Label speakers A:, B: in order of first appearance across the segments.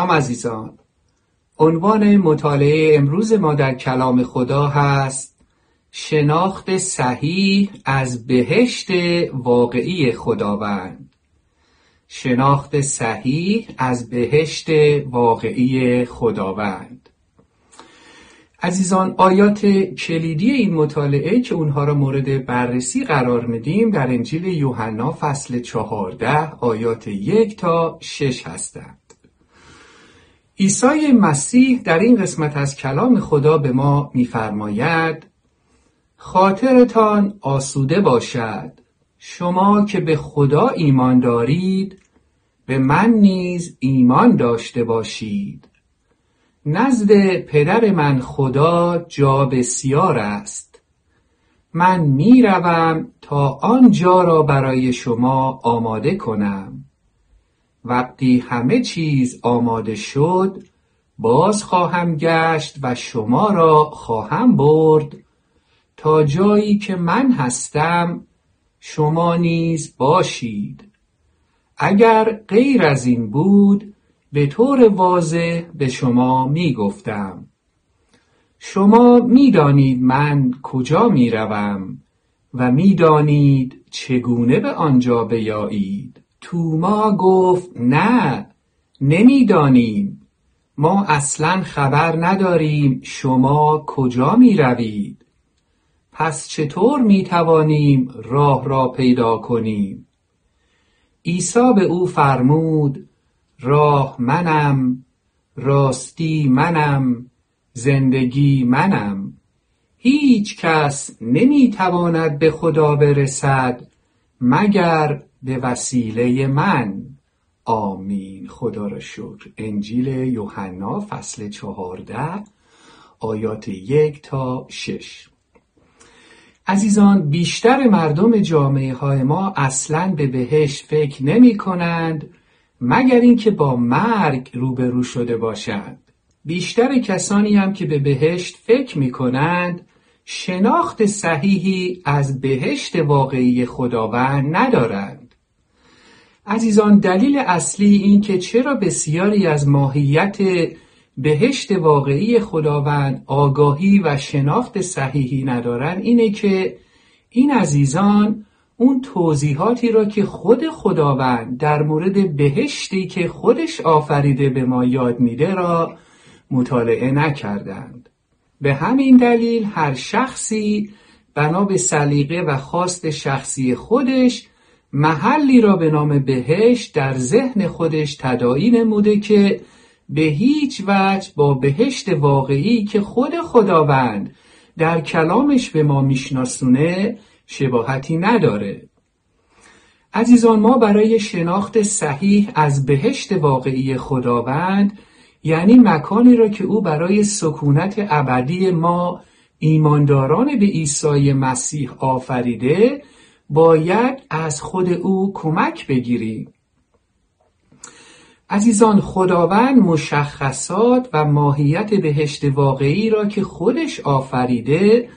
A: سلام عزیزان. عنوان مطالعه امروز ما در کلام خدا هست شناخت صحیح از بهشت واقعی خداوند. شناخت صحیح از بهشت واقعی خداوند. عزیزان آیات کلیدی این مطالعه که اونها را مورد بررسی قرار میدیم در انجیل یوحنا فصل چهارده آیات یک تا شش هستند. عیسی مسیح در این قسمت از کلام خدا به ما میفرماید خاطرتان آسوده باشد. شما که به خدا ایمان دارید به من نیز ایمان داشته باشید. نزد پدر من خدا جا بسیار است. من می‌روم تا آن جا را برای شما آماده کنم. وقتی همه چیز آماده شد باز خواهم گشت و شما را خواهم برد. تا جایی که من هستم شما نیز باشید. اگر غیر از این بود به طور واضح به شما می گفتم شما می‌دانید من کجا می روم و می‌دانید چگونه به آنجا بیایید. توما گفت نه نمی‌دانیم. ما اصلا خبر نداریم شما کجا می روید پس چطور می توانیم راه را پیدا کنیم؟ عیسی به او فرمود راه منم راستی منم زندگی منم. هیچ کس نمی تواند به خدا برسد مگر به وسیله من. آمین. خدا را شکر. انجیل یوحنا فصل چهارده آیات یک تا شش. عزیزان بیشتر مردم جامعه های ما اصلا به بهشت فکر نمی کنند مگر اینکه با مرگ روبرو شده باشند. بیشتر کسانی هم که به بهشت فکر می کنند شناخت صحیحی از بهشت واقعی خداوند ندارند. عزیزان دلیل اصلی این که چرا بسیاری از ماهیت بهشت واقعی خداوند آگاهی و شناخت صحیحی ندارن اینه که این عزیزان اون توضیحاتی را که خود خداوند در مورد بهشتی که خودش آفریده به ما یاد میده را مطالعه نکردند. به همین دلیل هر شخصی بنا به سلیقه و خواست شخصی خودش محلی را به نام بهشت در ذهن خودش تداعی نموده که به هیچ وجه با بهشت واقعی که خود خداوند در کلامش به ما میشناسونه شباهتی نداره. عزیزان ما برای شناخت صحیح از بهشت واقعی خداوند یعنی مکانی را که او برای سکونت ابدی ما ایمانداران به عیسی مسیح آفریده باید از خود او کمک بگیریم عزیزان خداوند مشخصات و ماهیت بهشت واقعی را که خودش آفریده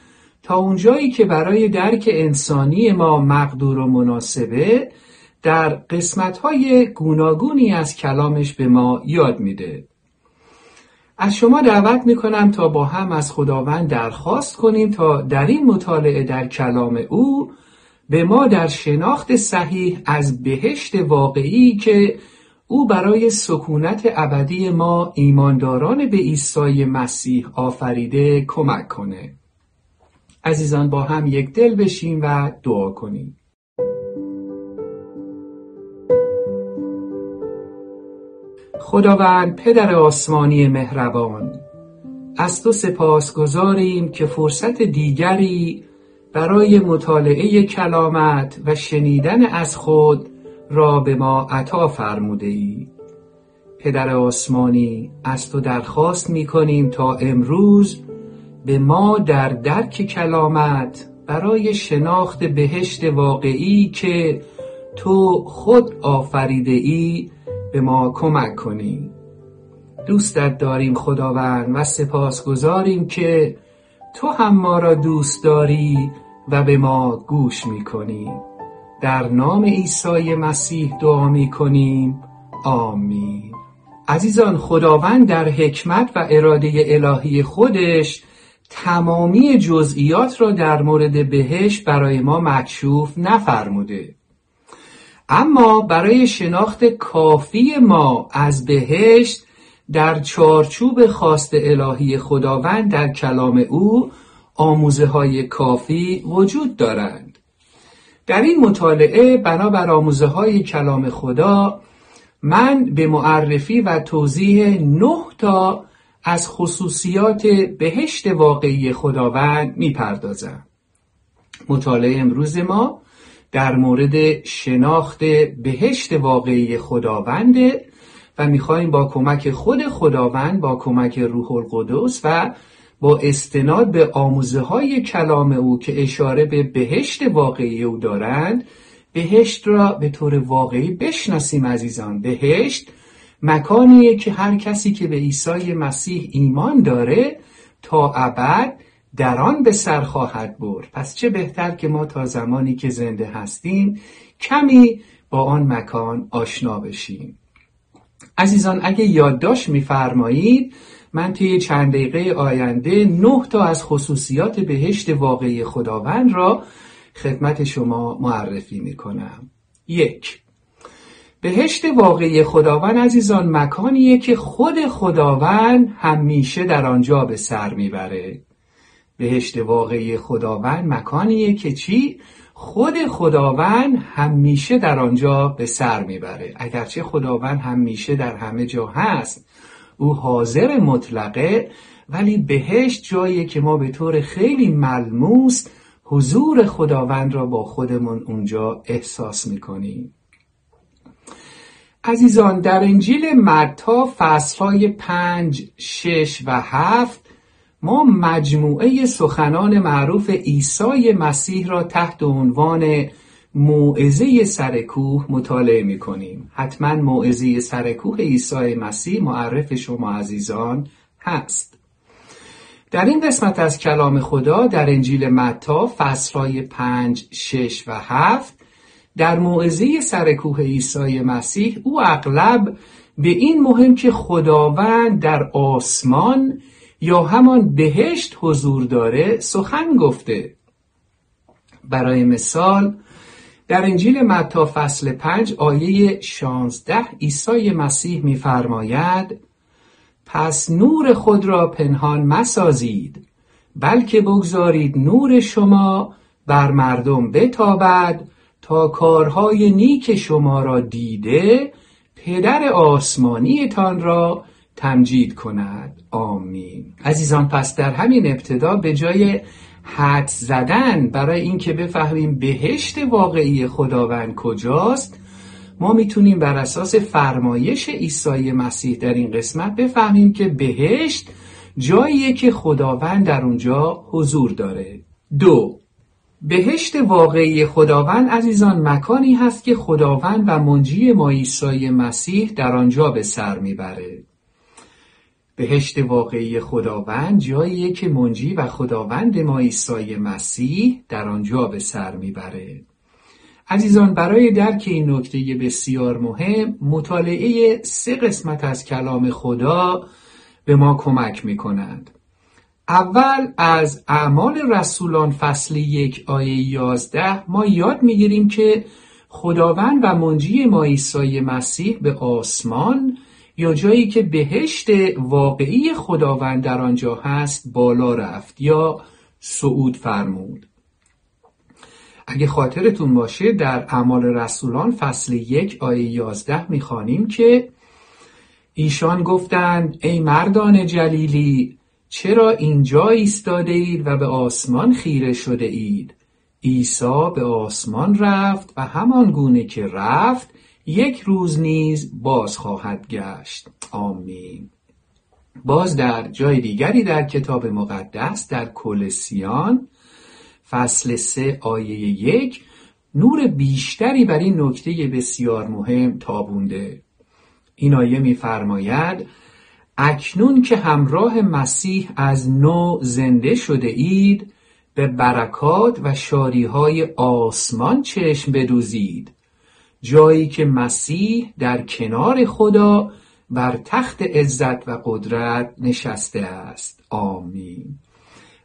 A: تا اونجایی که برای درک انسانی ما مقدور و مناسبه در قسمتهای گوناگونی از کلامش به ما یاد میده. از شما دعوت می‌کنم تا با هم از خداوند درخواست کنیم تا در این مطالعه در کلام او به ما در شناخت صحیح از بهشت واقعی که او برای سکونت ابدی ما ایمانداران به عیسی مسیح آفریده کمک کنه. عزیزان با هم یک دل بشیم و دعا کنیم. خداوند پدر آسمانی مهربان از تو سپاس گذاریم که فرصت دیگری برای مطالعه کلامت و شنیدن از خود را به ما عطا فرموده ای پدر آسمانی از تو درخواست می کنیم تا امروز به ما در درک کلامت برای شناخت بهشت واقعی که تو خود آفریده ای به ما کمک کنی. دوستت داریم خداوند و سپاس گذاریم که تو هم ما را دوست داری و به ما گوش می کنی در نام عیسی مسیح دعا می کنیم آمین. عزیزان خداوند در حکمت و اراده الهی خودش تمامی جزئیات را در مورد بهش برای ما مکشوف نفرموده. اما برای شناخت کافی ما از بهشت در چارچوب خواست الهی خداوند در کلام او آموزه های کافی وجود دارند. در این مطالعه بنابر آموزه های کلام خدا من به معرفی و توضیح نه تا از خصوصیات بهشت واقعی خداوند می‌پردازم. مطالعه امروز ما در مورد شناخت بهشت واقعی خداونده و می‌خواهیم با کمک خود خداوند با کمک روح القدس و با استناد به آموزه های کلام او که اشاره به بهشت واقعی او دارند بهشت را به طور واقعی بشناسیم عزیزان. بهشت مکانیه که هر کسی که به عیسی مسیح ایمان داره تا ابد در آن به سر خواهد برد. پس چه بهتر که ما تا زمانی که زنده هستیم کمی با آن مکان آشنا بشیم. عزیزان اگه یادداشت میفرمایید من طی چند دقیقه آینده نه تا از خصوصیات بهشت واقعی خداوند را خدمت شما معرفی می کنم یک بهشت واقعی خداوند عزیزان مکانیه که خود خداوند همیشه در آنجا به سر می‌بره بهشت واقعی خداوند مکانیه که چی؟ خود خداوند همیشه در آنجا به سر می‌بره. اگرچه خداوند همیشه در همه جا هست او حاضر مطلقه ولی بهشت جایی که ما به طور خیلی ملموس حضور خداوند را با خودمون اونجا احساس می‌کنیم. عزیزان در انجیل متا فصلهای پنج، شش و هفت ما مجموعه سخنان معروف عیسی مسیح را تحت عنوان موعظه سرکوه مطالعه می کنیم حتما موعظه سرکوه عیسی مسیح معرف شما عزیزان هست. در این قسمت از کلام خدا در انجیل متا فصلهای پنج، شش و هفت در موعظه سرکوه عیسی مسیح او اغلب به این مهم که خداوند در آسمان یا همان بهشت حضور داره سخن گفته. برای مثال در انجیل متا فصل پنج آیه شانزده عیسی مسیح میفرماید پس نور خود را پنهان مسازید بلکه بگذارید نور شما بر مردم بتابد تا کارهای نیک شما را دیده پدر آسمانیتان را تمجید کند. آمین. عزیزان پس در همین ابتدا به جای حد زدن برای اینکه بفهمیم بهشت واقعی خداوند کجاست ما می‌تونیم بر اساس فرمایش عیسی مسیح در این قسمت بفهمیم که بهشت جاییه که خداوند در اونجا حضور داره. دو بهشت واقعی خداوند عزیزان مکانی هست که خداوند و منجی ما عیسی مسیح در آنجا به سر می‌بره. بهشت واقعی خداوند جاییه که منجی و خداوند ما عیسی مسیح در آنجا به سر می‌بره. عزیزان برای درک این نکته بسیار مهم مطالعه سه قسمت از کلام خدا به ما کمک می‌کنند. اول از اعمال رسولان فصل یک آیه یازده ما یاد می‌گیریم که خداوند و منجی ما عیسی مسیح به آسمان یا جایی که بهشت واقعی خداوند در آنجا هست بالا رفت یا صعود فرمود. اگه خاطرتون باشه در اعمال رسولان فصل یک آیه یازده می‌خوانیم که ایشان گفتند ای مردان جلیلی چرا اینجا ایستاده اید و به آسمان خیره شده اید؟ عیسی به آسمان رفت و همان گونه که رفت یک روز نیز باز خواهد گشت. آمین. باز در جای دیگری در کتاب مقدس در کلسیان فصل سه آیه یک نور بیشتری بر این نکته بسیار مهم تابونده. این آیه میفرماید اکنون که همراه مسیح از نو زنده شده اید به برکات و شاریهای آسمان چشم بدوزید. جایی که مسیح در کنار خدا بر تخت عزت و قدرت نشسته است. آمین.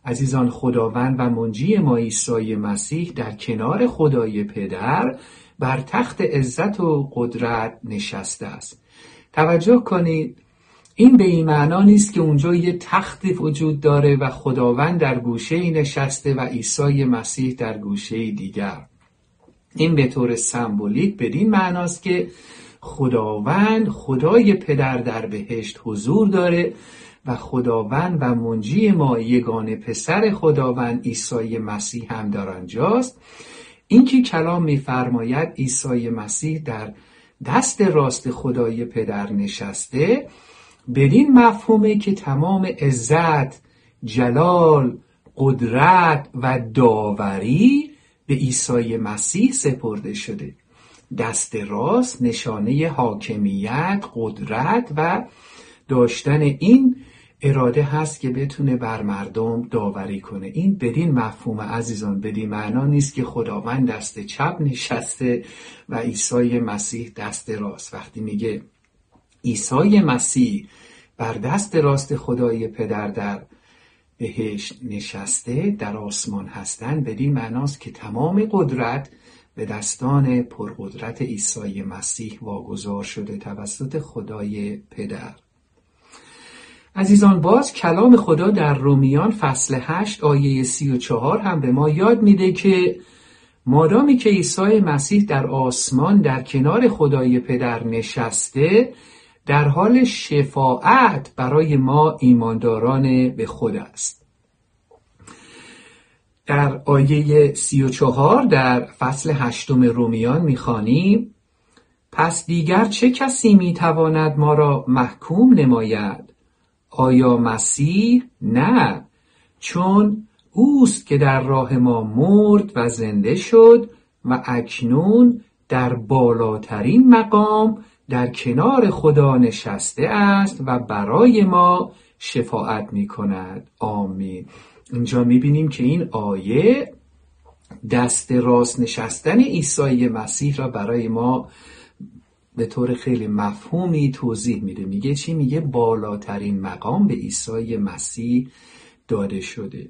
A: عزیزان خداوند و منجی ما عیسی مسیح در کنار خدای پدر بر تخت عزت و قدرت نشسته است. توجه کنید این به این معنا نیست که اونجا یه تختی وجود داره و خداوند در گوشه نشسته و عیسی مسیح در گوشه دیگر. این به طور سمبولیک بدین معناست که خداوند خدای پدر در بهشت حضور داره و خداوند و منجی ما یگانه پسر خداوند عیسی مسیح هم در آنجاست. اینکه کلام میفرماید عیسی مسیح در دست راست خدای پدر نشسته بدین مفهومه که تمام عزت جلال قدرت و داوری به عیسی مسیح سپرده شده. دست راست نشانه حاکمیت قدرت و داشتن این اراده هست که بتونه بر مردم داوری کنه. این بدین مفهوم عزیزان بدین معنا نیست که خداوند دست چپ نشسته و عیسی مسیح دست راست. وقتی میگه عیسی مسیح بر دست راست خدای پدر در بهشت نشسته در آسمان هستند. بدین معناست که تمام قدرت به دستان پرقدرت عیسی مسیح واگذار شده توسط خدای پدر. عزیزان باز کلام خدا در رومیان فصل 8 آیه 34 هم به ما یاد میده که مادامی که عیسی مسیح در آسمان در کنار خدای پدر نشسته در حال شفاعت برای ما ایمانداران به خود است. در آیه 34 در فصل هشتم رومیان می‌خوانیم پس دیگر چه کسی می‌تواند ما را محکوم نماید؟ آیا مسیح؟ نه چون اوست که در راه ما مرد و زنده شد و اکنون در بالاترین مقام در کنار خدا نشسته است و برای ما شفاعت می کند آمین. اینجا می بینیم که این آیه دست راست نشستن عیسی مسیح را برای ما به طور خیلی مفهومی توضیح میده. میگه چی؟ میگه بالاترین مقام به عیسی مسیح داده شده.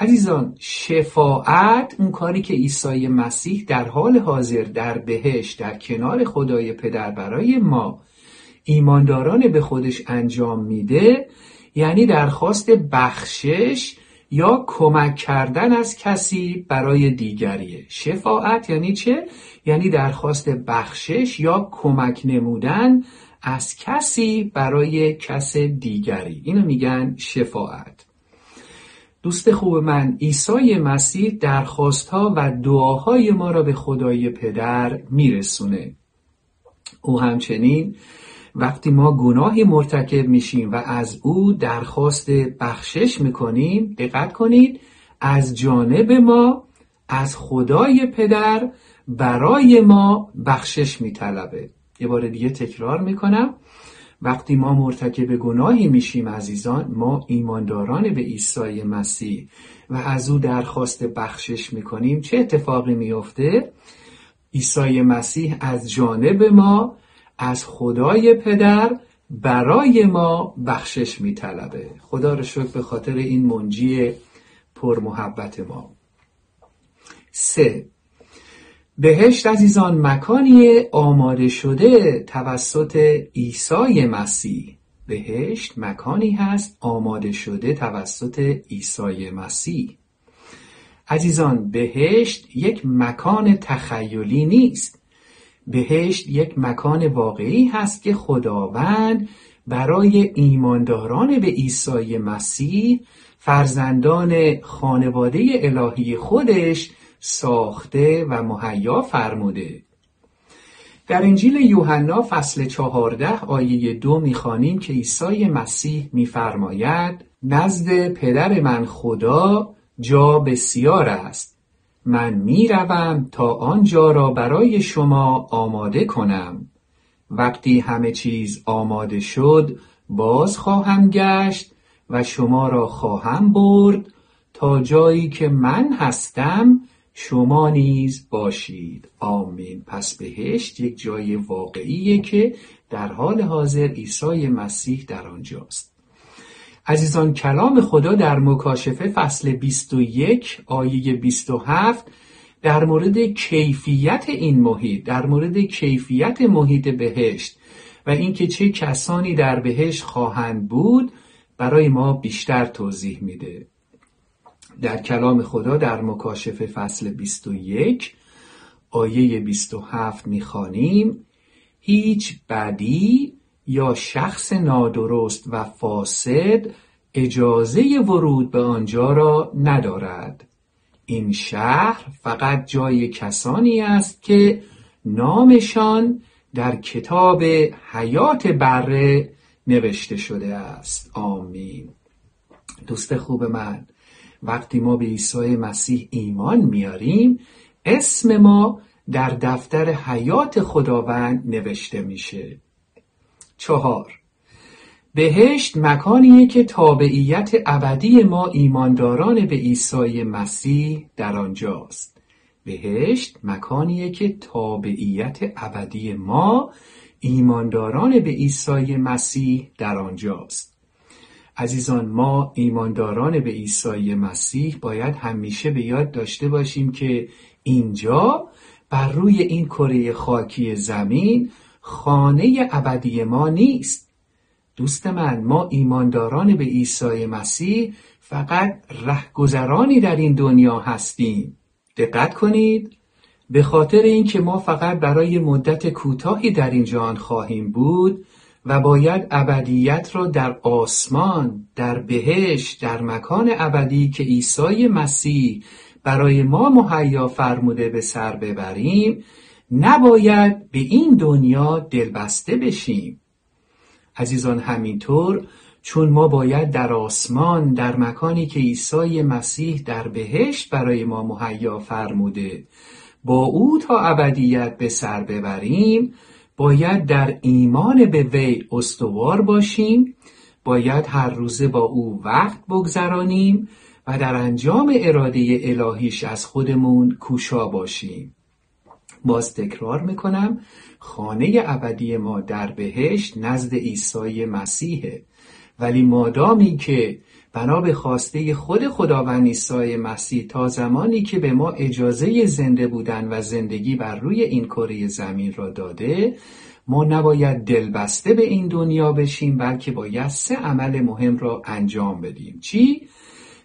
A: عزیزان شفاعت اون کاری که عیسی مسیح در حال حاضر در بهش در کنار خدای پدر برای ما ایمانداران به خودش انجام میده یعنی درخواست بخشش یا کمک کردن از کسی برای دیگریه. شفاعت یعنی چه؟ یعنی درخواست بخشش یا کمک نمودن از کسی برای کس دیگری. اینو میگن شفاعت. دوست خوب من عیسی مسیح درخواستها و دعاهای ما را به خدای پدر میرسونه. او همچنین وقتی ما گناهی مرتکب میشیم و از او درخواست بخشش می‌کنیم دقت کنید از جانب ما از خدای پدر برای ما بخشش میطلبه. یه بار دیگه تکرار می‌کنم. وقتی ما مرتکب گناهی میشیم عزیزان ما ایمانداران به عیسی مسیح و از او درخواست بخشش می‌کنیم. چه اتفاقی میفته؟ عیسی مسیح از جانب ما از خدای پدر برای ما بخشش میطلبه. خدا رو شکر به خاطر این منجی پر محبت ما. سه بهشت عزیزان مکانی آماده شده توسط عیسی مسیح. بهشت مکانی هست آماده شده توسط عیسی مسیح. عزیزان بهشت یک مکان تخیلی نیست. بهشت یک مکان واقعی هست که خداوند برای ایمانداران به عیسی مسیح فرزندان خانواده الهی خودش ساخته و مهیا فرموده. در انجیل یوحنا فصل چهارده آیه دو می‌خوانیم که عیسی مسیح میفرماید نزد پدر من خدا جا بسیار است. من می‌روم تا آنجا را برای شما آماده کنم. وقتی همه چیز آماده شد باز خواهم گشت و شما را خواهم برد تا جایی که من هستم شما نیز باشید. آمین. پس بهشت یک جای واقعیه که در حال حاضر عیسی مسیح در آنجاست. عزیزان کلام خدا در مکاشفه فصل 21 آیه 27 در مورد کیفیت این محیط در مورد کیفیت محیط بهشت و اینکه چه کسانی در بهشت خواهند بود برای ما بیشتر توضیح میده. در کلام خدا در مکاشفه فصل 21 آیه 27 می‌خوانیم هیچ بدی یا شخص نادرست و فاسد اجازه ورود به آنجا را ندارد. این شهر فقط جای کسانی است که نامشان در کتاب حیات بره نوشته شده است. آمین. دوست خوب من وقتی ما به عیسی مسیح ایمان میاریم اسم ما در دفتر حیات خداوند نوشته میشه. چهار بهشت مکانیه که تابعیت ابدی ما ایمانداران به عیسی مسیح در آنجاست. بهشت مکانیه که تابعیت ابدی ما ایمانداران به عیسی مسیح در آنجاست. عزیزان ما ایمانداران به عیسی مسیح باید همیشه به یاد داشته باشیم که اینجا بر روی این کره خاکی زمین خانه ابدی ما نیست. دوست من ما ایمانداران به عیسی مسیح فقط رهگذرانی در این دنیا هستیم. دقت کنید. به خاطر اینکه ما فقط برای مدت کوتاهی در این جهان خواهیم بود و باید ابدیت را در آسمان در بهش در مکان ابدی که عیسی مسیح برای ما مهیا فرموده به سر ببریم نباید به این دنیا دلبسته بشیم. عزیزان همینطور چون ما باید در آسمان در مکانی که عیسی مسیح در بهشت برای ما مهیا فرموده با او تا ابدیت به سر ببریم باید در ایمان به وی استوار باشیم باید هر روزه با او وقت بگذرانیم و در انجام اراده الهیش از خودمون کوشا باشیم. باز تکرار می‌کنم خانه ابدی ما در بهشت نزد عیسی مسیحه. ولی مادامی که بنا به خواسته خود خداوند عیسی مسیح تا زمانی که به ما اجازه زنده بودن و زندگی بر روی این کره زمین را داده ما نباید دلبسته به این دنیا بشیم بلکه باید سه عمل مهم را انجام بدیم چی؟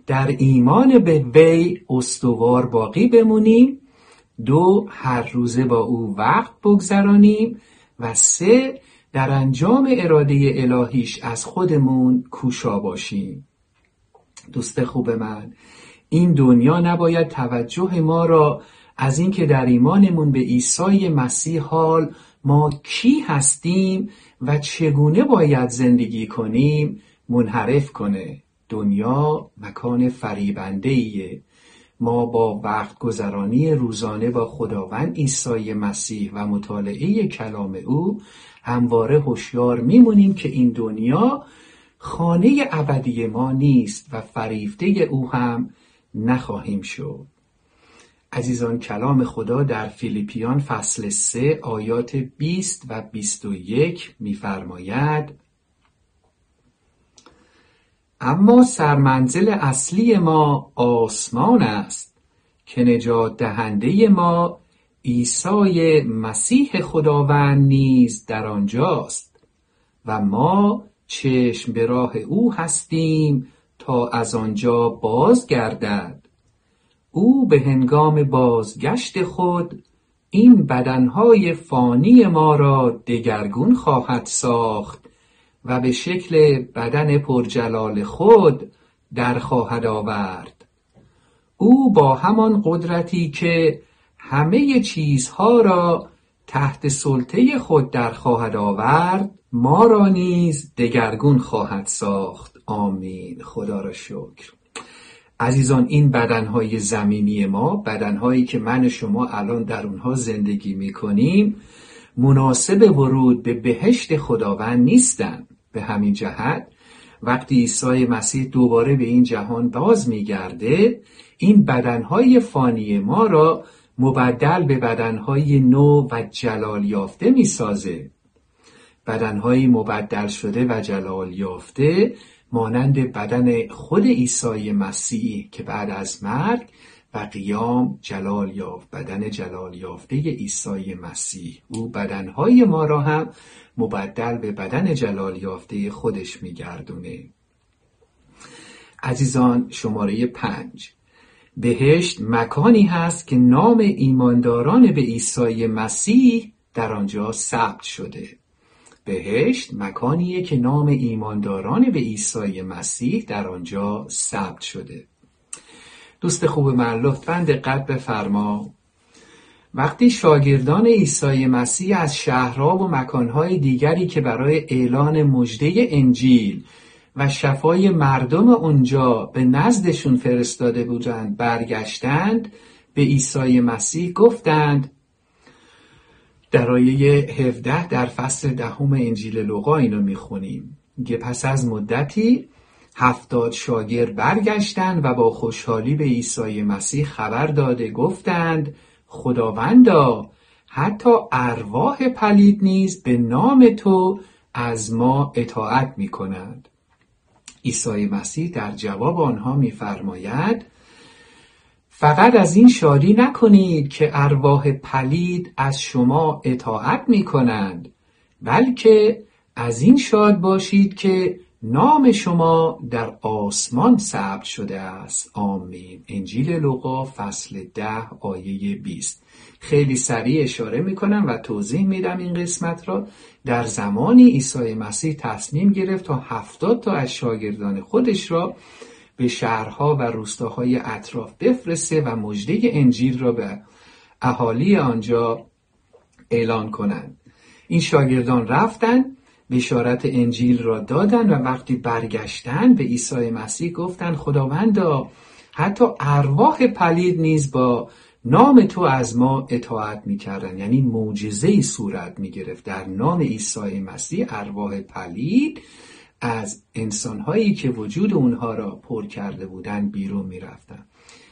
A: در ایمان به وی استوار باقی بمونیم دو هر روزه با او وقت بگذرانیم و سه در انجام اراده الهیش از خودمون کوشا باشیم دوست خوب من. این دنیا نباید توجه ما را از اینکه در ایمانمون به عیسی مسیح حال ما کی هستیم و چگونه باید زندگی کنیم منحرف کنه. دنیا مکان فریبنده ایه ما با وقت گذرانی روزانه با خداوند عیسی مسیح و مطالعه کلام او همواره هوشیار میمونیم که این دنیا خانه ابدی ما نیست و فریفته او هم نخواهیم شد. عزیزان کلام خدا در فیلیپیان فصل 3 آیات 20 و 21 میفرماید اما سرمنزل اصلی ما آسمان است که نجات دهنده ما عیسی مسیح خداوند نیز در آنجاست و ما چشم به راه او هستیم تا از آنجا بازگردد. او به هنگام بازگشت خود این بدنهای فانی ما را دگرگون خواهد ساخت و به شکل بدن پرجلال خود در خواهد آورد. او با همان قدرتی که همه چیزها را تحت سلطه خود در خواهد آورد ما را نیز دگرگون خواهد ساخت. آمین. خدا را شکر. عزیزان این بدنهای زمینی ما بدنهایی که من شما الان در اونها زندگی می‌کنیم مناسب ورود به بهشت خداوند نیستند به همین جهت وقتی عیسی مسیح دوباره به این جهان باز میگرده این بدنهای فانی ما را مبدل به بدنهای نو و جلال یافته می‌سازه. بدنهایی مبدل شده و جلال یافته مانند بدن خود عیسی مسیح که بعد از مرگ و قیام جلال یافت. بدن جلال یافته عیسی مسیح. او بدنهای ما را هم مبدل به بدن جلال یافته خودش میگردونه. عزیزان شماره پنج. بهشت مکانی هست که نام ایمانداران به عیسی مسیح در آنجا ثبت شده. بهشت مکانیه که نام ایمانداران به عیسی مسیح در آنجا ثبت شده. دوست خوب من لطفا دقت بفرما. وقتی شاگردان عیسی مسیح از شهرها و مکانهای دیگری که برای اعلان مژده انجیل و شفای مردم اونجا به نزدشون فرستاده بودند برگشتند به عیسی مسیح گفتند در آیه 17 در فصل دهم انجیل لوقا اینو می‌خونیم که پس از مدتی هفتاد شاگرد برگشتند و با خوشحالی به عیسی مسیح خبر داده گفتند خداوندا حتی ارواح پلید نیز به نام تو از ما اطاعت می کنند. عیسی مسیح در جواب آنها میفرماید فقط از این شادی نکنید که ارواح پلید از شما اطاعت می کنند بلکه از این شاد باشید که نام شما در آسمان ثبت شده است. آمین. انجیل لوقا فصل ده آیه 20 خیلی سریع اشاره می‌کنم و توضیح میدم این قسمت را. در زمانی عیسی مسیح تصمیم گرفت تا هفتاد تا از شاگردان خودش را به شهرها و روستاهای اطراف بفرسته و مژده انجیل را به اهالی آنجا اعلان کنند. این شاگردان رفتند بشارت انجیل را دادند و وقتی برگشتن به عیسی مسیح گفتند خداوندا حتی ارواح پلید نیز با نام تو از ما اطاعت می‌کردن. یعنی معجزه ای صورت می‌گرفت. در نام عیسی مسیح ارواح پلید از انسانهایی که وجود اونها را پر کرده بودن بیرون می‌رفتن.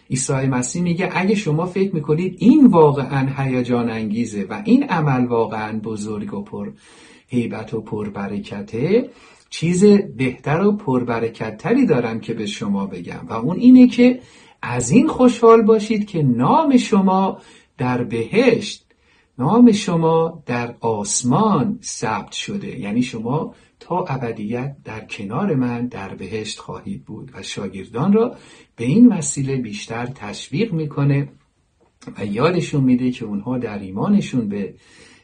A: عیسی مسیح میگه اگه شما فکر می‌کنید این واقعا هیجان انگیزه و این عمل واقعا بزرگ و پر هیبت و پربرکته چیز بهتر و پربرکتتری دارم که به شما بگم. و اون اینه که از این خوشحال باشید که نام شما در بهشت نام شما در آسمان ثبت شده. یعنی شما تا ابدیت در کنار من در بهشت خواهید بود. و شاگردان را به این وسیله بیشتر تشویق می‌کنه و یادشون میده که اونها در ایمانشون به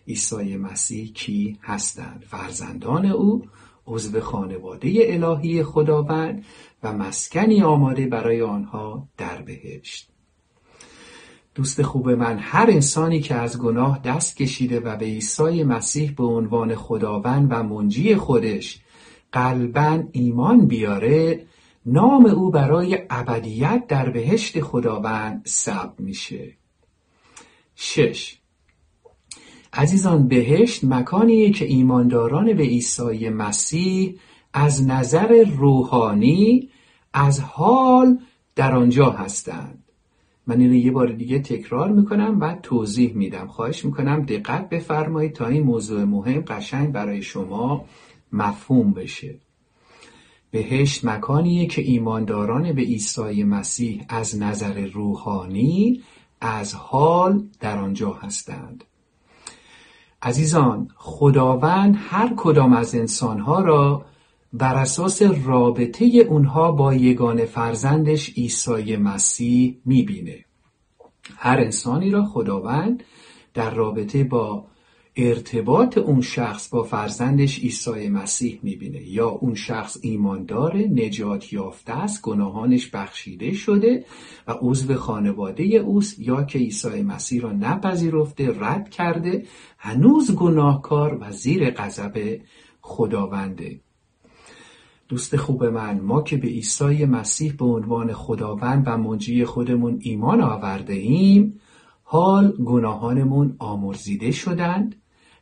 A: عیسی مسیح کی هستند. فرزندان او عضو خانواده الهی خداوند و مسکنی آماده برای آنها در بهشت. دوست خوب من هر انسانی که از گناه دست کشیده و به عیسی مسیح به عنوان خداوند و منجی خودش قلبا ایمان بیاره نام او برای ابدیت در بهشت خداوند ثبت میشه. شش. عزیزان بهشت مکانیه که ایمانداران به عیسی مسیح از نظر روحانی از حال در آنجا هستند. من اینو یه بار دیگه تکرار می‌کنم و توضیح میدم. خواهش می‌کنم دقت بفرمایید تا این موضوع مهم قشنگ برای شما مفهوم بشه. بهشت مکانیه که ایمانداران به عیسی مسیح از نظر روحانی از حال در آنجا هستند. عزیزان خداوند هر کدام از انسانها را بر اساس رابطه اونها با یگان فرزندش عیسی مسیح می‌بینه. هر انسانی را خداوند در رابطه با ارتباط اون شخص با فرزندش عیسی مسیح می‌بینه. یا اون شخص ایماندار نجات یافته است گناهانش بخشیده شده و عضو خانواده اوست یا که عیسی مسیح را نپذیرفته رد کرده هنوز گناهکار و زیر غضب خداونده. دوست خوب من ما که به عیسی مسیح به عنوان خداوند و منجی خودمون ایمان آورده ایم حال گناهانمون آمرزیده شدند.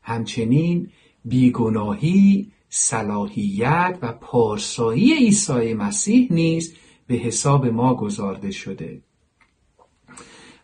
A: همچنین بیگناهی صلاحیت و پارسایی عیسی مسیح نیز به حساب ما گذارده شده.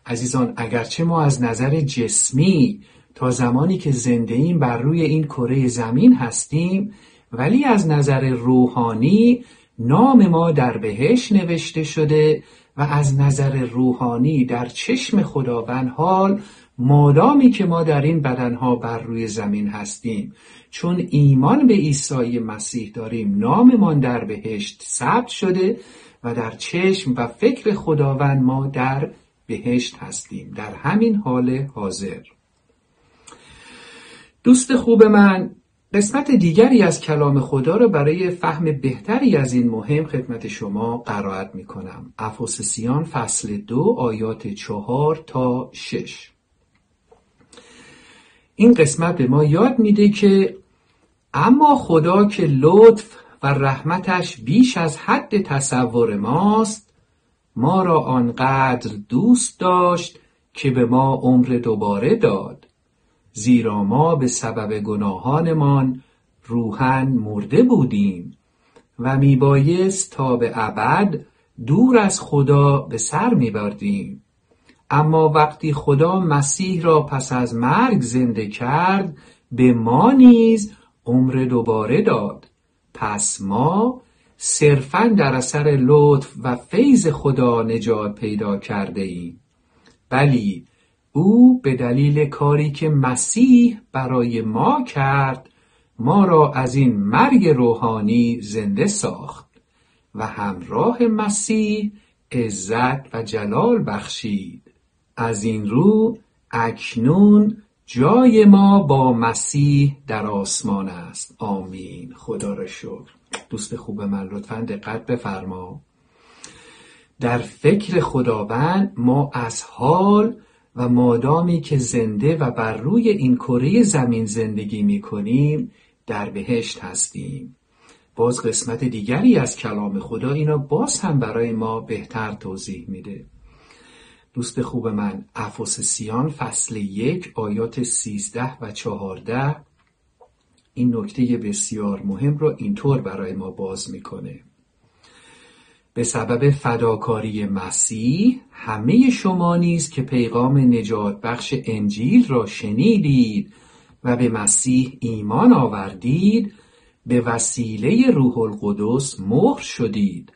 A: عزیزان اگرچه ما از نظر جسمی تا زمانی که زنده ایم بر روی این کره زمین هستیم ولی از نظر روحانی نام ما در بهش نوشته شده و از نظر روحانی در چشم خداوند حال مادامی که ما در این بدنها بر روی زمین هستیم. چون ایمان به عیسی مسیح داریم ناممان در بهشت ثبت شده و در چشم و فکر خداوند ما در بهشت هستیم. در همین حال حاضر. دوست خوب من قسمت دیگری از کلام خدا را برای فهم بهتری از این مهم خدمت شما قرائت می کنم. افسسیان فصل دو آیات چهار تا شش. این قسمت به ما یاد میده که اما خدا که لطف و رحمتش بیش از حد تصور ماست ما را آنقدر دوست داشت که به ما عمر دوباره داد زیرا ما به سبب گناهانمان روحن مرده بودیم و میبایست تا به ابد دور از خدا به سر میبردیم. اما وقتی خدا مسیح را پس از مرگ زنده کرد به ما نیز عمر دوباره داد. پس ما صرفا در اثر لطف و فیض خدا نجات پیدا کرده ایم. بلی او به دلیل کاری که مسیح برای ما کرد ما را از این مرگ روحانی زنده ساخت و همراه مسیح عزت و جلال بخشید. از این رو اکنون جای ما با مسیح در آسمان است. آمین. خدا را شکر. دوست خوب من لطفا دقت بفرما. در فکر خداوند ما از حال و مادامی که زنده و بر روی این کره زمین زندگی می کنیم در بهشت هستیم. باز قسمت دیگری از کلام خدا اینا باز هم برای ما بهتر توضیح میده. دوست خوب من افسسیان فصل یک آیات سیزده و چهارده. این نکته بسیار مهم را اینطور برای ما باز می‌کنه. به سبب فداکاری مسیح همه شما نیز که پیغام نجات بخش انجیل را شنیدید و به مسیح ایمان آوردید به وسیله روح القدس مهر شدید.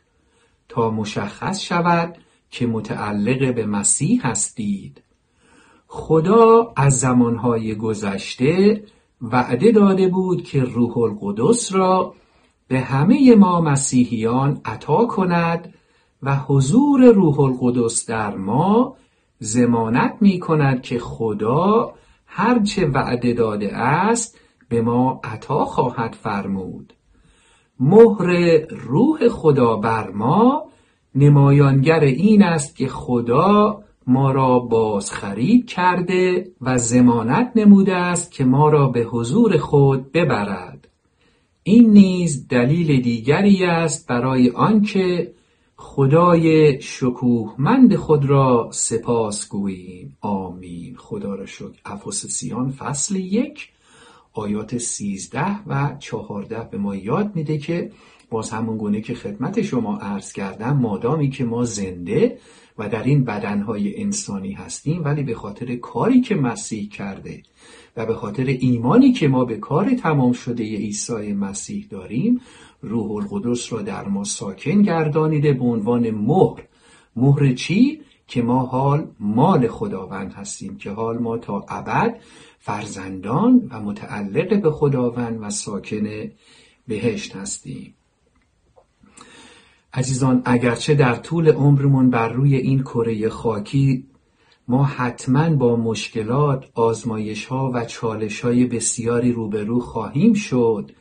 A: تا مشخص شود که متعلق به مسیح هستید. خدا از زمانهای گذشته وعده داده بود که روح القدس را به همه ما مسیحیان عطا کند و حضور روح القدس در ما زمانت می کند که خدا هرچه وعده داده است به ما عطا خواهد فرمود. مهر روح خدا بر ما نمایانگر این است که خدا ما را بازخرید کرده و زمانت نموده است که ما را به حضور خود ببرد. این نیز دلیل دیگری است برای آنکه خدای شکوهمند خود را سپاس گوییم آمین. خدا را شکر. افسسیان فصل یک. آیات سیزده و چهارده به ما یاد میده که باز همون گونه که خدمت شما عرض کردم مادامی که ما زنده و در این بدنهای انسانی هستیم ولی به خاطر کاری که مسیح کرده و به خاطر ایمانی که ما به کار تمام شده عیسی مسیح داریم روح القدس را در ما ساکن گردانیده به عنوان مهر مهر چی؟ که ما حال مال خداوند هستیم که حال ما تا ابد فرزندان و متعلق به خداوند و ساکن بهشت هستیم. عزیزان اگرچه در طول عمرمون بر روی این کره خاکی ما حتما با مشکلات، آزمایش ها و چالش های بسیاری روبرو خواهیم شد.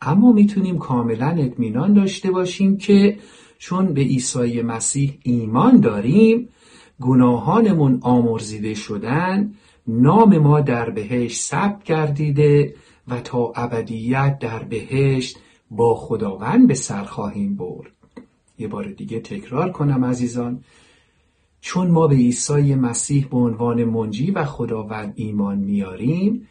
A: اما می‌تونیم کاملا اطمینان داشته باشیم که چون به عیسی مسیح ایمان داریم گناهانمون آمرزیده شدن نام ما در بهشت ثبت گردیده و تا ابدیت در بهشت با خداوند به سر خواهیم برد. یه بار دیگه تکرار کنم عزیزان. چون ما به عیسی مسیح به عنوان منجی و خداوند ایمان میاریم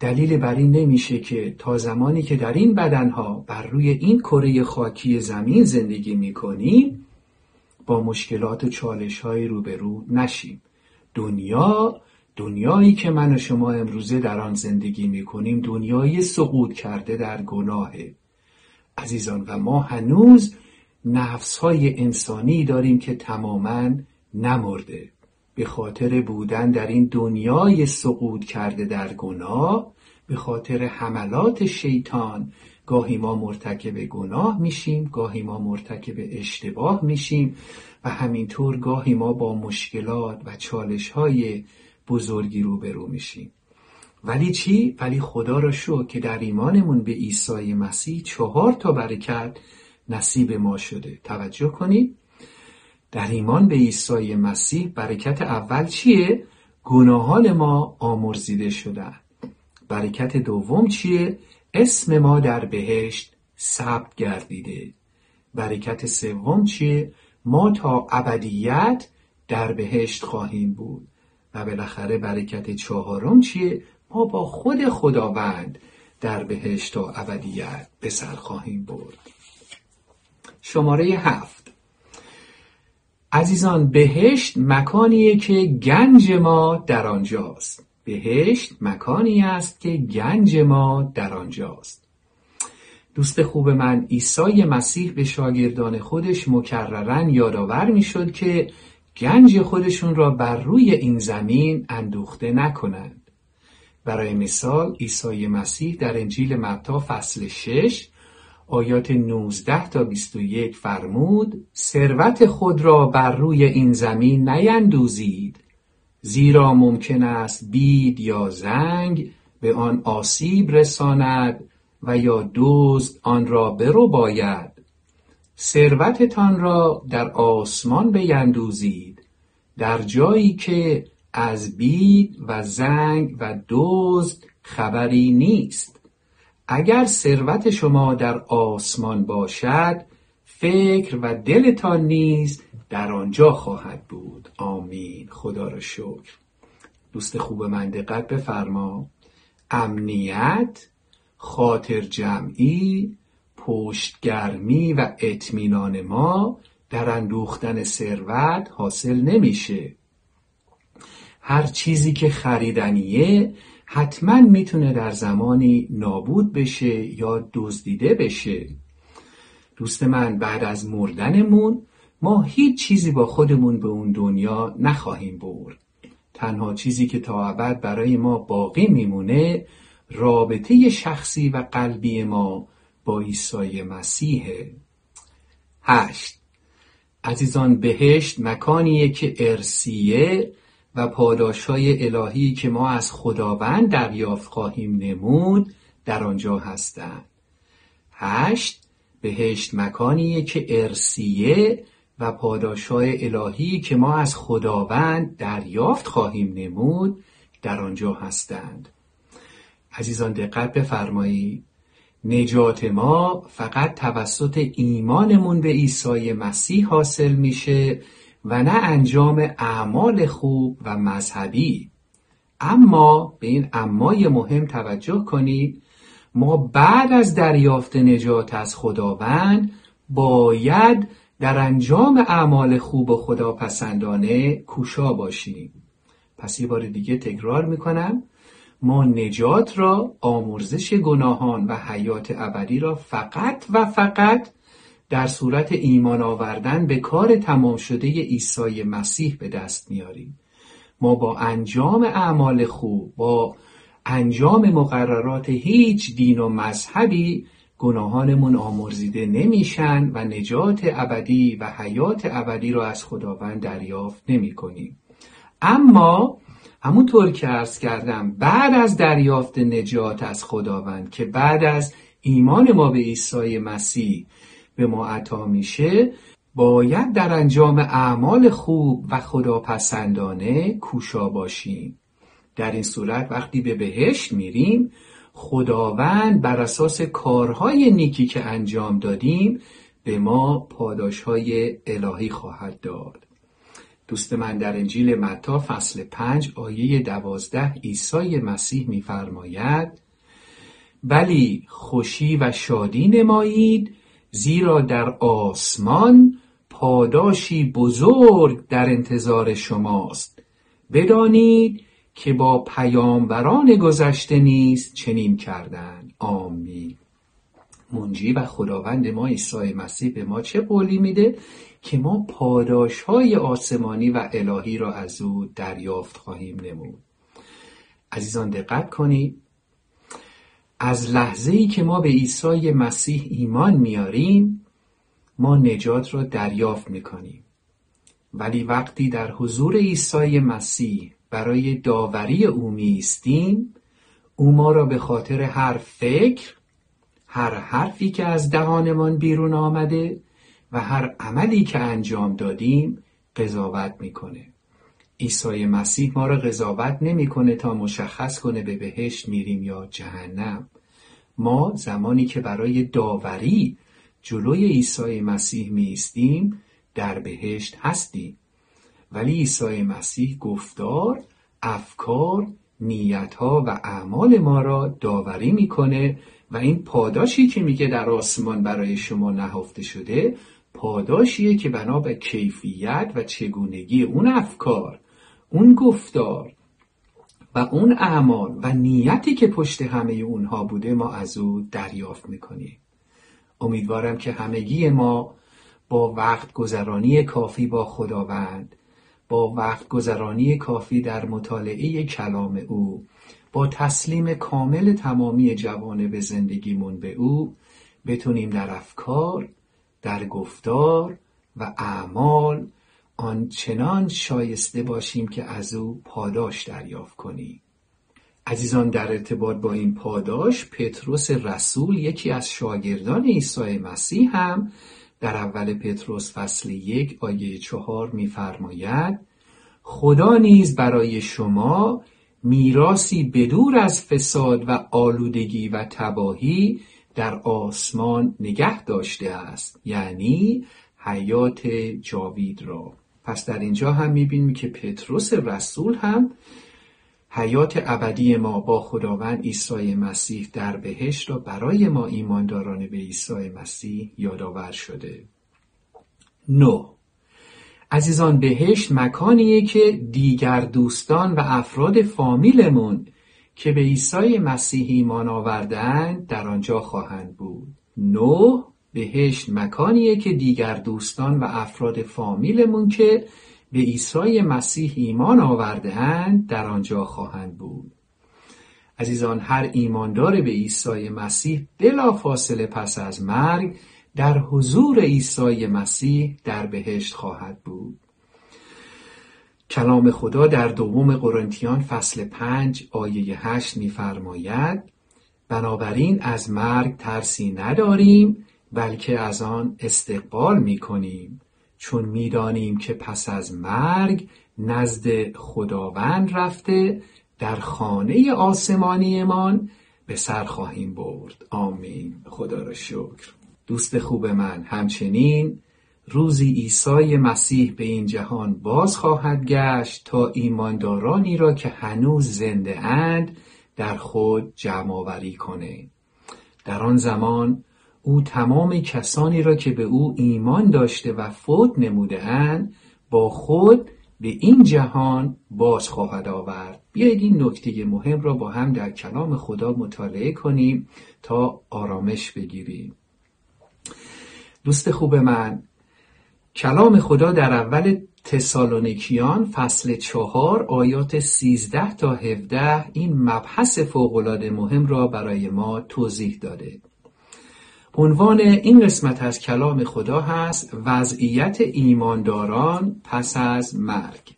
A: دلیل بر این نمیشه که تا زمانی که در این بدنها بر روی این کره خاکی زمین زندگی می‌کنیم با مشکلات و چالش های روبرو نشیم. دنیا دنیایی که من و شما امروزه در آن زندگی می‌کنیم دنیای سقوط کرده در گناهه. عزیزان و ما هنوز نفس های انسانی داریم که تماما نمرده. به خاطر بودن در این دنیای سقوط کرده در گناه به خاطر حملات شیطان گاهی ما مرتکب گناه میشیم گاهی ما مرتکب اشتباه میشیم و همینطور گاهی ما با مشکلات و چالش های بزرگی روبرو میشیم ولی چی؟ ولی خدا را شو که در ایمانمون به عیسی مسیح چهار تا برکت نصیب ما شده توجه کنید در ایمان به عیسی مسیح برکت اول چیه؟ گناهان ما آمرزیده شدن برکت دوم چیه؟ اسم ما در بهشت ثبت گردیده. برکت سوم چیه؟ ما تا ابدیت در بهشت خواهیم بود. و بالاخره برکت چهارم چیه؟ ما با خود خداوند در بهشت تا ابدیت به سر خواهیم برد. شماره هفت. عزیزان بهشت مکانیه که گنج ما در آنجاست. بهشت مکانی است که گنج ما در آنجاست. دوست خوب من عیسی مسیح به شاگردان خودش مکررن یادآور می‌شد که گنج خودشون را بر روی این زمین اندوخته نکنند. برای مثال عیسی مسیح در انجیل متا فصل 6 آیات 19 تا 21 فرمود ثروت خود را بر روی این زمین نیندوزید. زیرا ممکن است بید یا زنگ به آن آسیب رساند و یا دزد آن را برو باید ثروتتان را در آسمان بیندوزید در جایی که از بید و زنگ و دزد خبری نیست. اگر ثروت شما در آسمان باشد فکر و دلتان نیز در آنجا خواهد بود. آمین. خدا را شکر. دوست خوب من دقت بفرما. امنیت خاطر جمعی پشتگرمی و اطمینان ما در اندوختن ثروت حاصل نمیشه. هر چیزی که خریدنیه حتما می‌تونه در زمانی نابود بشه یا دزدیده بشه. دوست من بعد از مردنمون ما هیچ چیزی با خودمون به اون دنیا نخواهیم برد. تنها چیزی که تا ابد برای ما باقی میمونه رابطه شخصی و قلبی ما با عیسی مسیحه هشت. عزیزان بهشت مکانیه که ارسیه و پاداشهای الهی که ما از خداوند دریافت خواهیم نمود در آنجا هستند. هشت. بهشت مکانیه که ارسیه و پاداشهای الهی که ما از خداوند دریافت خواهیم نمود در آنجا هستند. عزیزان دقت بفرمایید. نجات ما فقط توسط ایمانمون به عیسی مسیح حاصل میشه و نه انجام اعمال خوب و مذهبی. اما به این امای مهم توجه کنید ما بعد از دریافت نجات از خداوند باید در انجام اعمال خوب و خداپسندانه کوشا باشیم. پس یه بار دیگه تکرار می‌کنم. ما نجات را آمرزش گناهان و حیات ابدی را فقط و فقط در صورت ایمان آوردن به کار تمام شده عیسی مسیح به دست میاریم. ما با انجام اعمال خوب با انجام مقررات هیچ دین و مذهبی گناهانمون آمرزیده نمیشن و نجات ابدی و حیات ابدی را از خداوند دریافت نمی کنیم. اما همونطور که ارز کردم بعد از دریافت نجات از خداوند که بعد از ایمان ما به عیسی مسیح به ما عطا میشه باید در انجام اعمال خوب و خداپسندانه کوشا باشیم در این صورت وقتی به بهشت میریم خداوند بر اساس کارهای نیکی که انجام دادیم به ما پاداشهای الهی خواهد داد. دوست من در انجیل متا فصل پنج آیه دوازده عیسی مسیح میفرماید بلی خوشی و شادی نمایید زیرا در آسمان پاداشی بزرگ در انتظار شماست. بدانید که با پیامبران گذشته نیست چنین کردند. آمین. منجی و خداوند ما عیسی مسیح به ما چه قولی میده که ما پاداش های آسمانی و الهی را از او دریافت خواهیم نمود. عزیزان دقت کنید. از لحظه ای که ما به عیسی مسیح ایمان میاریم ما نجات را دریافت می‌کنیم. ولی وقتی در حضور عیسی مسیح برای داوری او میستیم او ما را به خاطر هر فکر هر حرفی که از دهانمان بیرون آمده و هر عملی که انجام دادیم قضاوت می‌کنه. عیسی مسیح ما را قضاوت نمی‌کنه تا مشخص کنه به بهشت میریم یا جهنم. ما زمانی که برای داوری جلوی عیسی مسیح میستیم در بهشت هستیم. ولی عیسی مسیح گفتار افکار نیتها و اعمال ما را داوری می‌کنه و این پاداشی که میگه در آسمان برای شما نهفته شده پاداشیه که بنا به کیفیت و چگونگی اون افکار اون گفتار و اون اعمال و نیتی که پشت همه اونها بوده ما از او دریافت می‌کنیم. امیدوارم که همگی ما با وقت گذرانی کافی با خداوند با وقت گذرانی کافی در مطالعه کلام او با تسلیم کامل تمامی به زندگیمون به او بتونیم در افکار در گفتار و اعمال آنچنان شایسته باشیم که از او پاداش دریافت کنیم. عزیزان در ارتباط با این پاداش پتروس رسول یکی از شاگردان عیسی مسیح هم در اول پتروس فصل یک آیه چهار میفرماید خدا نیز برای شما میراسی بدور از فساد و آلودگی و تباهی در آسمان نگه داشته است یعنی حیات جاوید را. پس در اینجا هم می‌بینیم که پتروس رسول هم حیات ابدی ما با خداوند عیسی مسیح در بهشت را برای ما ایمانداران به عیسی مسیح یادآور شده. نو عزیزان بهشت مکانیه که دیگر دوستان و افراد فامیلمون که به عیسی مسیح ایمان آوردن در آنجا خواهند بود. نو بهشت مکانیه که دیگر دوستان و افراد فامیلمون که به عیسی مسیح ایمان آوردهاند در آنجا خواهند بود. عزیزان هر ایماندار به عیسی مسیح بلا فاصله پس از مرگ در حضور عیسی مسیح در بهشت خواهد بود. کلام خدا در دوم قرنتیان فصل پنج آیه هشت میفرماید بنابراین از مرگ ترسی نداریم بلکه از آن استقبال می‌کنیم. چون می‌دانیم که پس از مرگ نزد خداوند رفته در خانه آسمانیمان به سر خواهیم برد. آمین. خدا را شکر. دوست خوب من همچنین روزی عیسی مسیح به این جهان باز خواهد گشت تا ایماندارانی را که هنوز زنده اند در خود جمع آوری کنه. در آن زمان او تمام کسانی را که به او ایمان داشته و فوت نموده اند با خود به این جهان باز خواهد آورد. بیایید این نکته مهم را با هم در کلام خدا مطالعه کنیم تا آرامش بگیریم. دوست خوب من کلام خدا در اول تسالونیکیان فصل چهار آیات سیزده تا هفده این مبحث فوقالعاده مهم را برای ما توضیح داده. عنوان این قسمت از کلام خدا هست وضعیت ایمانداران پس از مرگ.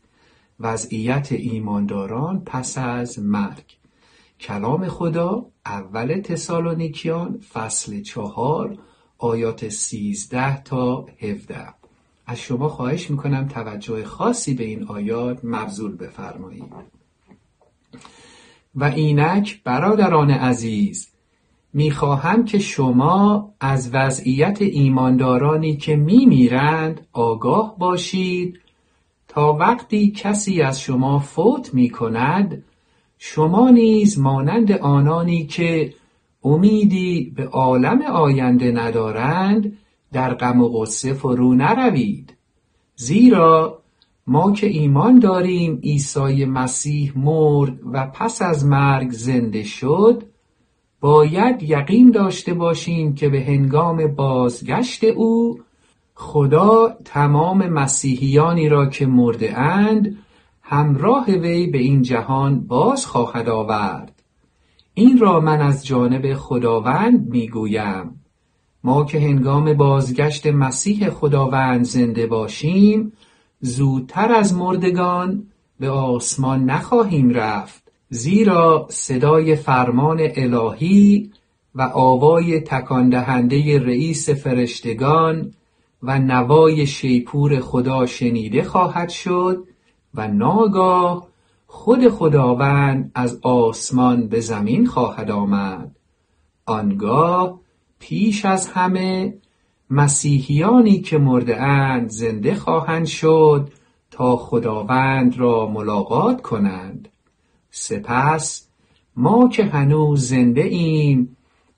A: وضعیت ایمانداران پس از مرگ. کلام خدا اول تسالونیکیان فصل چهار آیات سیزده تا هفده. از شما خواهش می‌کنم توجه خاصی به این آیات مبذول بفرمایید. و اینک برادران عزیز می‌خواهم که شما از وضعیت ایماندارانی که میمیرند آگاه باشید. تا وقتی کسی از شما فوت می‌کند شما نیز مانند آنانی که امیدی به عالم آینده ندارند در غم و غصه فرو نروید. زیرا ما که ایمان داریم عیسی مسیح مرد و پس از مرگ زنده شد باید یقین داشته باشیم که به هنگام بازگشت او خدا تمام مسیحیانی را که مرده اند همراه وی به این جهان باز خواهد آورد. این را من از جانب خداوند می‌گویم. ما که هنگام بازگشت مسیح خداوند زنده باشیم زودتر از مردگان به آسمان نخواهیم رفت. زیرا صدای فرمان الهی و آوای تکان دهنده رئیس فرشتگان و نوای شیپور خدا شنیده خواهد شد و ناگاه خود خداوند از آسمان به زمین خواهد آمد. آنگاه پیش از همه مسیحیانی که مرده اند زنده خواهند شد تا خداوند را ملاقات کنند. سپس ما که هنوز زنده ایم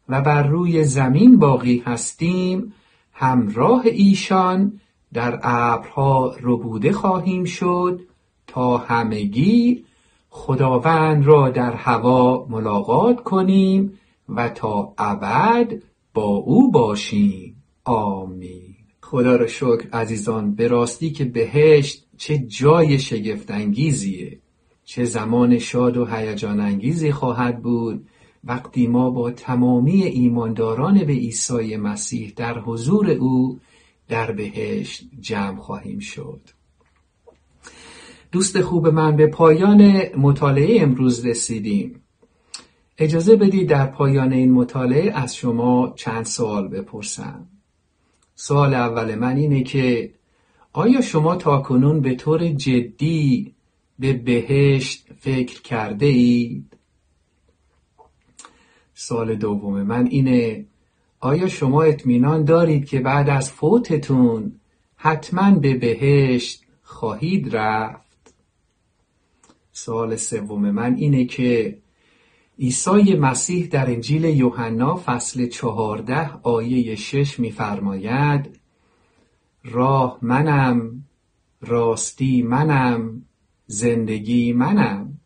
A: و بر روی زمین باقی هستیم همراه ایشان در ابرها ربوده خواهیم شد تا همگی خداوند را در هوا ملاقات کنیم و تا ابد با او باشیم. آمین. خدا را شکر عزیزان به راستی که بهشت چه جای شگفت انگیزیه چه زمان شاد و هیجان انگیزی خواهد بود وقتی ما با تمامی ایمانداران به عیسی مسیح در حضور او در بهشت جمع خواهیم شد. دوست خوب من به پایان مطالعه امروز رسیدیم. اجازه بدید در پایان این مطالعه از شما چند سوال بپرسم. سوال اول من اینه که آیا شما تاکنون به طور جدی به بهشت فکر کرده اید؟ سوال دوم من اینه آیا شما اطمینان دارید که بعد از فوتتون حتما به بهشت خواهید رفت؟ سوال سوم من اینه که عیسی مسیح در انجیل یوحنا فصل چهارده آیه شش میفرماید راه منم راستی منم زندگی منم.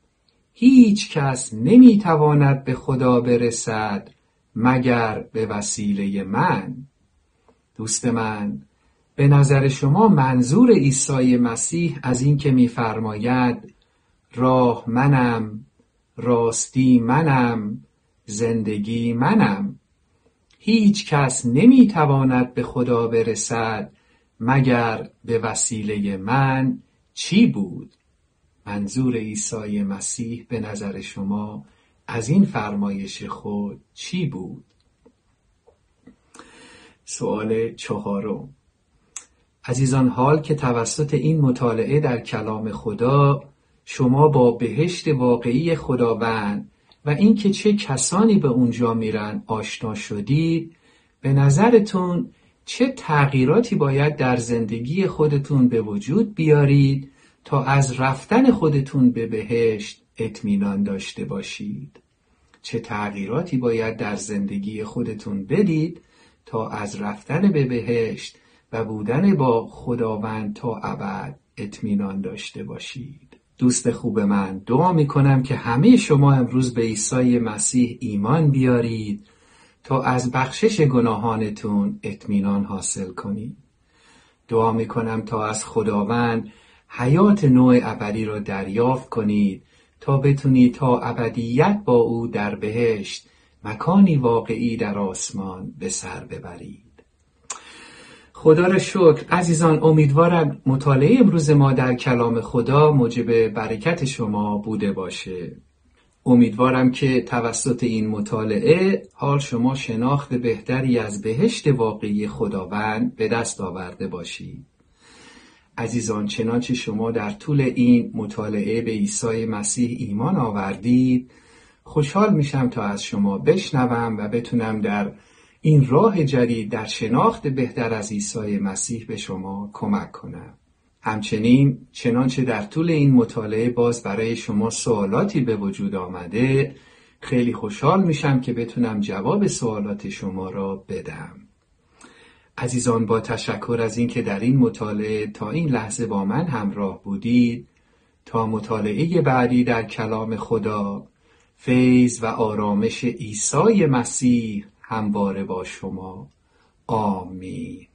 A: هیچ کس نمی‌تواند به خدا برسد مگر به وسیله من. دوست من به نظر شما منظور عیسی مسیح از این که میفرماید راه منم راستی منم زندگی منم. هیچ کس نمی‌تواند به خدا برسد مگر به وسیله من. چی بود؟ منظور عیسی مسیح به نظر شما از این فرمایش خود چی بود؟ سوال چهارم. عزیزان حال که توسط این مطالعه در کلام خدا شما با بهشت واقعی خداوند و اینکه چه کسانی به اونجا میرن آشنا شدید به نظرتون چه تغییراتی باید در زندگی خودتون به وجود بیارید تا از رفتن خودتون به بهشت اطمینان داشته باشید. چه تغییراتی باید در زندگی خودتون بدید تا از رفتن به بهشت و بودن با خداوند تا ابد اطمینان داشته باشید. دوست خوب من دعا می کنم که همه شما امروز به عیسی مسیح ایمان بیارید تا از بخشش گناهانتون اطمینان حاصل کنید. دعا می کنم تا از خداوند حیات نوع ابدی را دریافت کنید تا بتونید تا ابدیت با او در بهشت مکانی واقعی در آسمان به سر ببرید. خدا را شکر. عزیزان امیدوارم مطالعه امروز ما در کلام خدا موجب برکت شما بوده باشه. امیدوارم که توسط این مطالعه حال شما شناخت بهتری از بهشت واقعی خداوند به دست آورده باشید. عزیزان چنانچه شما در طول این مطالعه به عیسی مسیح ایمان آوردید خوشحال میشم تا از شما بشنوم و بتونم در این راه جدید در شناخت بهتر از عیسی مسیح به شما کمک کنم. همچنین چنانچه در طول این مطالعه باز برای شما سوالاتی به وجود آمده خیلی خوشحال میشم که بتونم جواب سوالات شما را بدم عزیزان با تشکر از اینکه در این مطالعه تا این لحظه با من همراه بودید. تا مطالعه بعدی در کلام خدا فیض و آرامش عیسی مسیح همواره با شما. آمین.